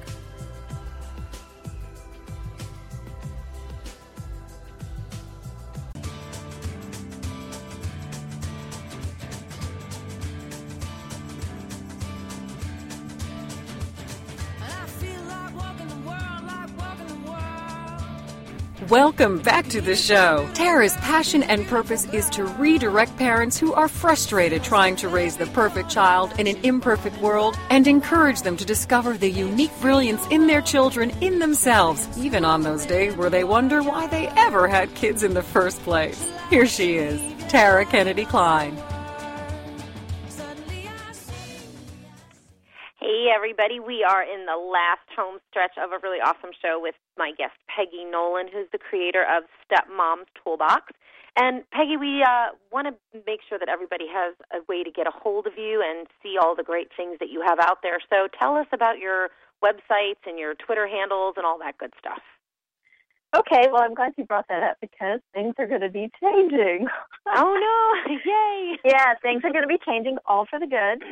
Welcome back to the show. Tara's passion and purpose is to redirect parents who are frustrated trying to raise the perfect child in an imperfect world and encourage them to discover the unique brilliance in their children in themselves, even on those days where they wonder why they ever had kids in the first place. Here she is, Tara Kennedy Kline. Everybody. We are in the last home stretch of a really awesome show with my guest, Peggy Nolan, who's the creator of Stepmom's Toolbox. And Peggy, we uh, want to make sure that everybody has a way to get a hold of you and see all the great things that you have out there. So tell us about your websites and your Twitter handles and all that good stuff. Okay, well, I'm glad you brought that up because things are going to be changing. oh, no. [LAUGHS] [LAUGHS] Yay. Yeah, things are going to be changing all for the good.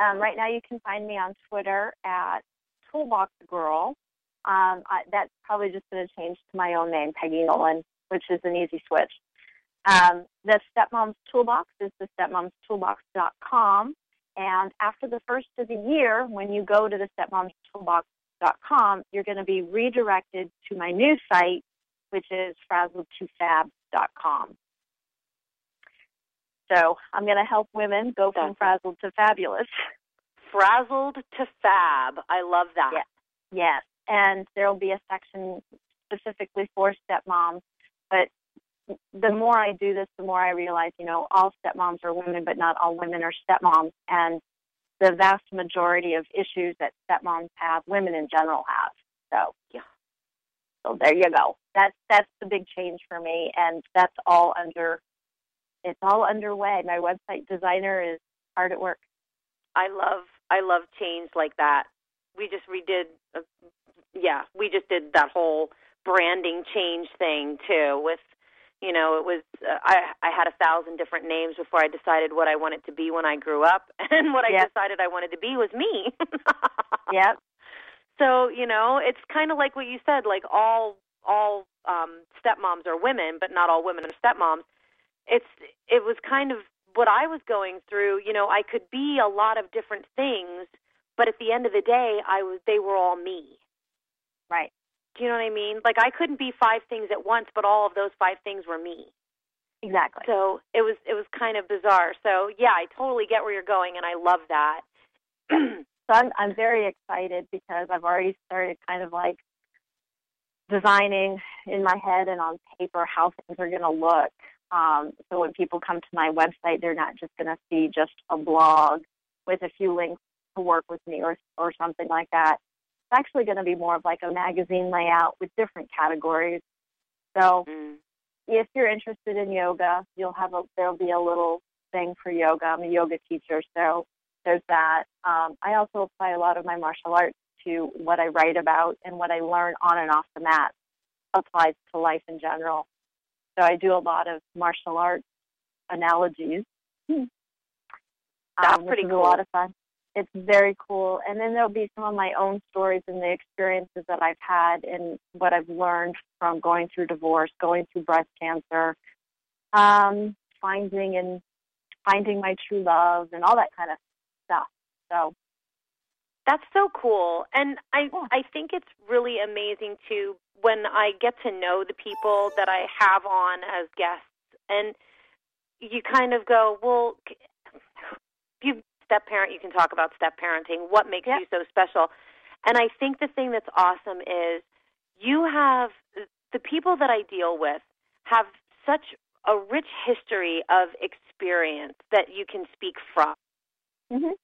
Um, right now, you can find me on Twitter at Toolbox Girl. Um, I, that's probably just going to change to my own name, Peggy Nolan, which is an easy switch. Um, the Stepmom's Toolbox is the stepmomstoolbox.com. And after the first of the year, when you go to the stepmomstoolbox.com, you're going to be redirected to my new site, which is frazzled2fab.com. So I'm going to help women go from frazzled to fabulous. Frazzled to fab. I love that. Yes. Yes. And there will be a section specifically for stepmoms. But the more I do this, the more I realize, you know, all stepmoms are women, but not all women are stepmoms. And the vast majority of issues that stepmoms have, women in general have. So, yeah. So there you go. That's that's the big change for me, and that's all under it's all underway. My website designer is hard at work. I love I love change like that. We just redid uh, yeah, we just did that whole branding change thing too with you know, it was uh, I I had a thousand different names before I decided what I wanted to be when I grew up [LAUGHS] and what I decided I wanted to be was me. [LAUGHS] yep. So, you know, it's kind of like what you said like all all um stepmoms are women, but not all women are stepmoms it's it was kind of what I was going through. You know, I could be a lot of different things, but at the end of the day, I was they were all me. Right. Do you know what I mean? Like I couldn't be five things at once, but all of those five things were me. Exactly. So it was it was kind of bizarre. So yeah, I totally get where you're going, and I love that. [CLEARS THROAT] so I'm I'm very excited because I've already started kind of like designing in my head and on paper how things are going to look. Um, so when people come to my website, they're not just going to see just a blog with a few links to work with me or or something like that. It's actually going to be more of like a magazine layout with different categories. So mm. if you're interested in yoga, you'll have a there'll be a little thing for yoga. I'm a yoga teacher, so there's that. Um, I also apply a lot of my martial arts to what I write about and what I learn on and off the mat applies to life in general. So I do a lot of martial arts analogies. Hmm. That's um, pretty cool. a lot of fun. It's very cool. And then there'll be some of my own stories and the experiences that I've had and what I've learned from going through divorce, going through breast cancer, um, finding and finding my true love and all that kind of stuff. So that's so cool. And I yeah. I think it's really amazing too when I get to know the people that I have on as guests, and you kind of go, well, you step parent, you can talk about step parenting. What makes you so special? And I think the thing that's awesome is you have the people that I deal with have such a rich history of experience that you can speak from. Mm-hmm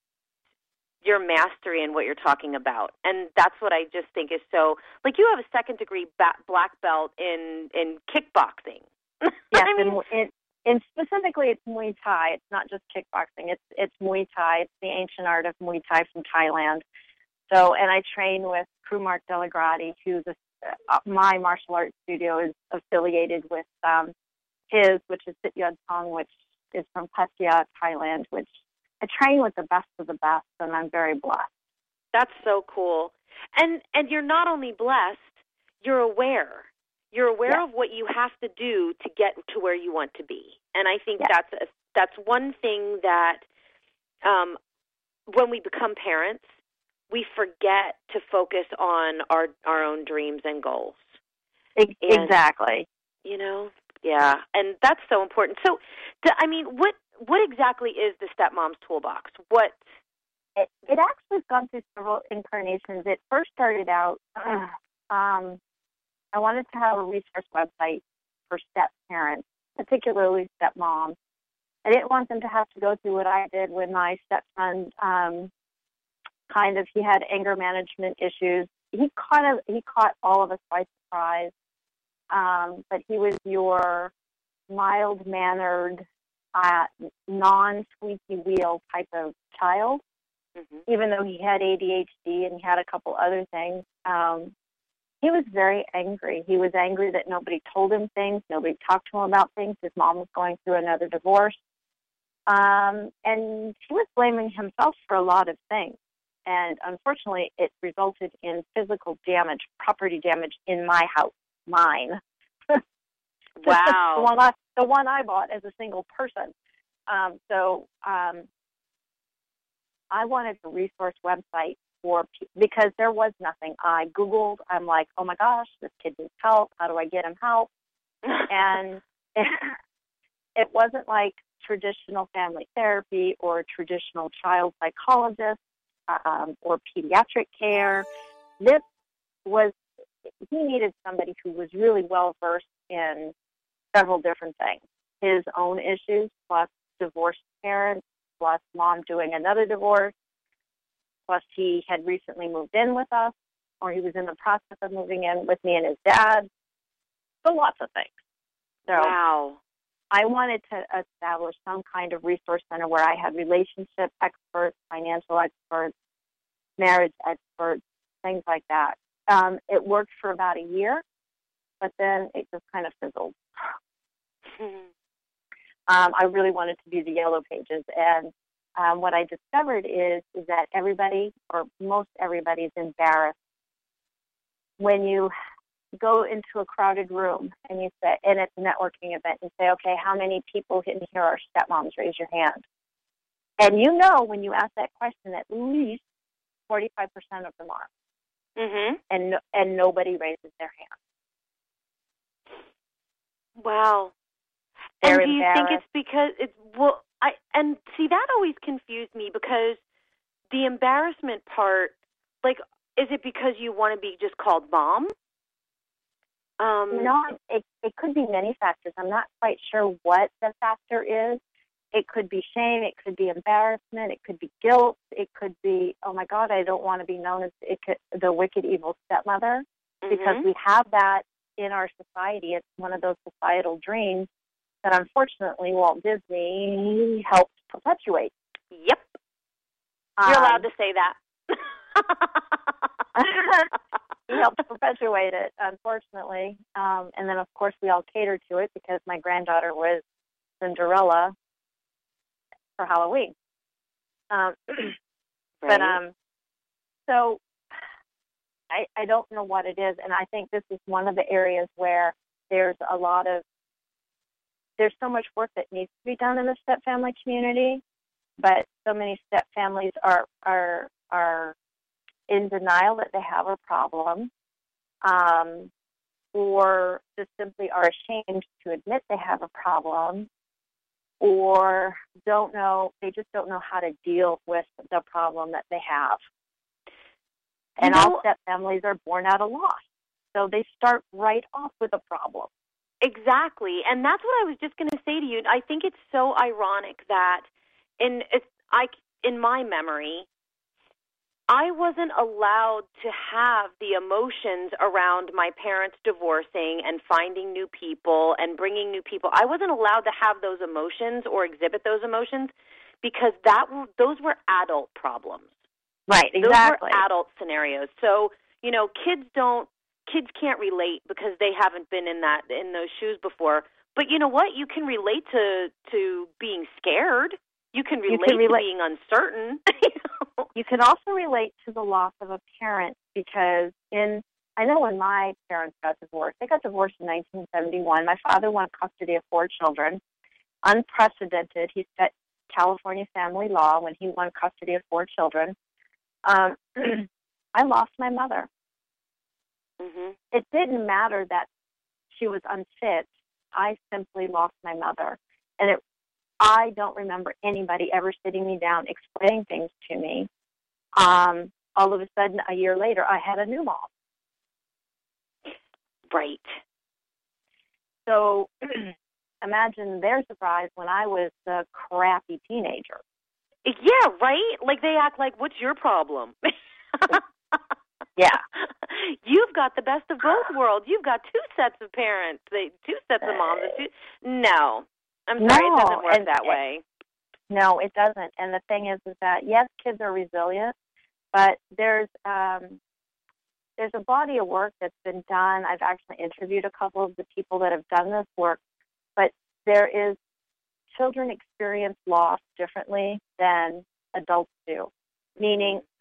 your mastery in what you're talking about. And that's what i just think is so like you have a second degree ba- black belt in in kickboxing. [LAUGHS] Yes I mean, and, and specifically it's muay thai. It's not just kickboxing. It's it's muay thai. It's the ancient art of muay thai from thailand. So and i train with Mark DellaGrotte who's a, uh, my martial arts studio is affiliated with um his which is Sit Tong which is from Pattaya, Thailand, which I train with the best of the best, and I'm very blessed. That's so cool. And and you're not only blessed, you're aware. You're aware yes. of what you have to do to get to where you want to be. And I think yes. that's a, that's one thing that um, when we become parents, we forget to focus on our our own dreams and goals. And, exactly. You know, yeah, and that's so important. So, I mean, what what exactly is the stepmom's toolbox? What it, it actually has gone through several incarnations. It first started out. [CLEARS THROAT] um, I wanted to have a resource website for step parents, particularly stepmoms. I didn't want them to have to go through what I did when my stepson um, kind of he had anger management issues. He kind of he caught all of us by surprise. Um, but he was your mild mannered, uh, non squeaky wheel type of child. Mm-hmm. Even though he had ADHD and he had a couple other things, um, he was very angry. He was angry that nobody told him things, nobody talked to him about things. His mom was going through another divorce. Um, and he was blaming himself for a lot of things. And unfortunately, it resulted in physical damage, property damage in my house, mine. [LAUGHS] wow. the, one I, the one I bought as a single person. Um, so um, I wanted a resource website for because there was nothing. I Googled. I'm like, oh my gosh, this kid needs help. How do I get him help? [LAUGHS] and it, [LAUGHS] it wasn't like traditional family therapy or traditional child psychologist um, or pediatric care. This was he needed somebody who was really well versed in several different things. His own issues, plus divorced parents, plus mom doing another divorce, plus he had recently moved in with us, or he was in the process of moving in with me and his dad. So lots of things. So wow. I wanted to establish some kind of resource center where I had relationship experts, financial experts, marriage experts, things like that. Um, it worked for about a year, but then it just kind of fizzled. um, I really wanted to do the yellow pages, and um, what I discovered is is that everybody, or most everybody, is embarrassed when you go into a crowded room and you say, and it's a networking event, and say, okay, how many people in here are stepmoms? Raise your hand. And you know when you ask that question, at least 45% of them are. Mm-hmm. And, and nobody raises their hand. Wow. They're and do you think it's because it's well I and see that always confused me because the embarrassment part like is it because you want to be just called mom? Um, no, it, it could be many factors. I'm not quite sure what the factor is. It could be shame. It could be embarrassment. It could be guilt. It could be, oh my God, I don't want to be known as it could, the wicked, evil stepmother, mm-hmm. because we have that in our society. It's one of those societal dreams that unfortunately Walt Disney helped perpetuate. Yep. You're um, allowed to say that. [LAUGHS] he helped perpetuate it, unfortunately. Um, and then, of course, we all catered to it because my granddaughter was Cinderella for Halloween. Um, [CLEARS THROAT] right. But um, so I I don't know what it is, and I think this is one of the areas where there's a lot of there's so much work that needs to be done in the step family community, but so many step families are are are in denial that they have a problem, um, or just simply are ashamed to admit they have a problem, or don't know they just don't know how to deal with the problem that they have. And you know, all step families are born out of loss. So they start right off with a problem. Exactly. And that's what I was just going to say to you. I think it's so ironic that in I in my memory I wasn't allowed to have the emotions around my parents divorcing and finding new people and bringing new people. I wasn't allowed to have those emotions or exhibit those emotions because that those were adult problems. Right, exactly. Those were adult scenarios. So, you know, kids don't kids can't relate because they haven't been in that in those shoes before. But you know what? You can relate to to being scared. You can relate, you can relate. to being uncertain. [LAUGHS] you can also relate to the loss of a parent because in I know when my parents got divorced, they got divorced in 1971. My father won custody of four children, unprecedented. He set California family law when he won custody of four children. Um, [CLEARS THROAT] I lost my mother Mm-hmm. It didn't matter that she was unfit, I simply lost my mother. And it, I don't remember anybody ever sitting me down explaining things to me. Um, all of a sudden, a year later, I had a new mom. Right. So [CLEARS THROAT] imagine their surprise when I was the crappy teenager. Yeah, right? Like they act like, what's your problem? [LAUGHS] yeah. You've got the best of both worlds. You've got two sets of parents, they, two sets of moms. Two... No. I'm sorry, no, it doesn't work and, that way. No, it doesn't. And the thing is, is that yes, kids are resilient, but there's um, there's a body of work that's been done. I've actually interviewed a couple of the people that have done this work, but there is children experience loss differently than adults do. Meaning, [CLEARS THROAT]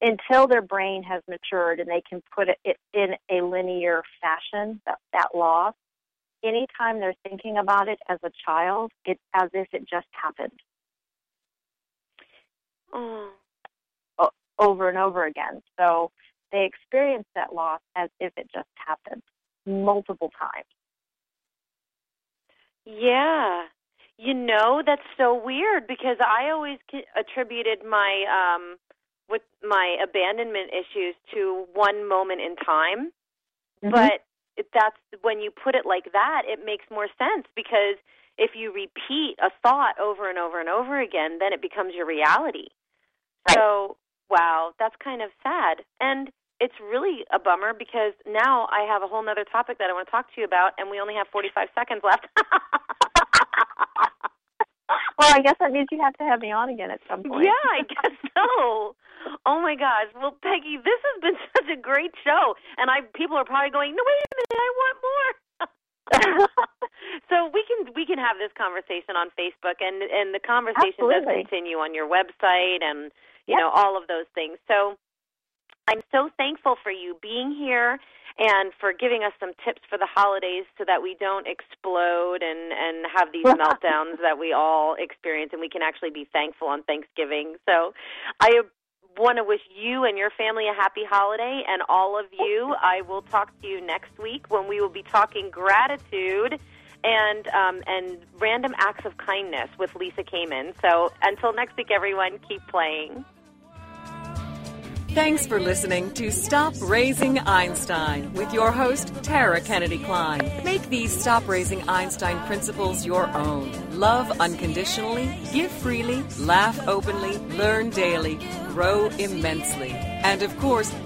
until their brain has matured and they can put it in a linear fashion, that, that loss, anytime they're thinking about it as a child, it's as if it just happened. Oh. Over and over again. So they experience that loss as if it just happened multiple times. Yeah. You know, that's so weird because I always attributed my um with my abandonment issues to one moment in time. Mm-hmm. But that's when you put it like that, it makes more sense because if you repeat a thought over and over and over again, then it becomes your reality. Right. So, wow, that's kind of sad. And it's really a bummer because now I have a whole other topic that I want to talk to you about, and we only have 45 seconds left. [LAUGHS] well, I guess that means you have to have me on again at some point. Yeah, I guess [LAUGHS] so. Oh my gosh. Well, Peggy, this has been [LAUGHS] such a great show, and I people are probably going, "No, wait a minute, I want more." [LAUGHS] so we can we can have this conversation on Facebook, and and the conversation Absolutely. does continue on your website, and you Yep. know all of those things. So I'm so thankful for you being here and for giving us some tips for the holidays so that we don't explode and and have these [LAUGHS] meltdowns that we all experience and we can actually be thankful on Thanksgiving. So I want to wish you and your family a happy holiday and all of you. I will talk to you next week when we will be talking gratitude and um, and random acts of kindness with Lisa Kamen. So until next week, everyone, keep playing. Thanks for listening to Stop Raising Einstein with your host, Tara Kennedy Kline. Make these Stop Raising Einstein principles your own. Love unconditionally, give freely, laugh openly, learn daily, grow immensely. And of course,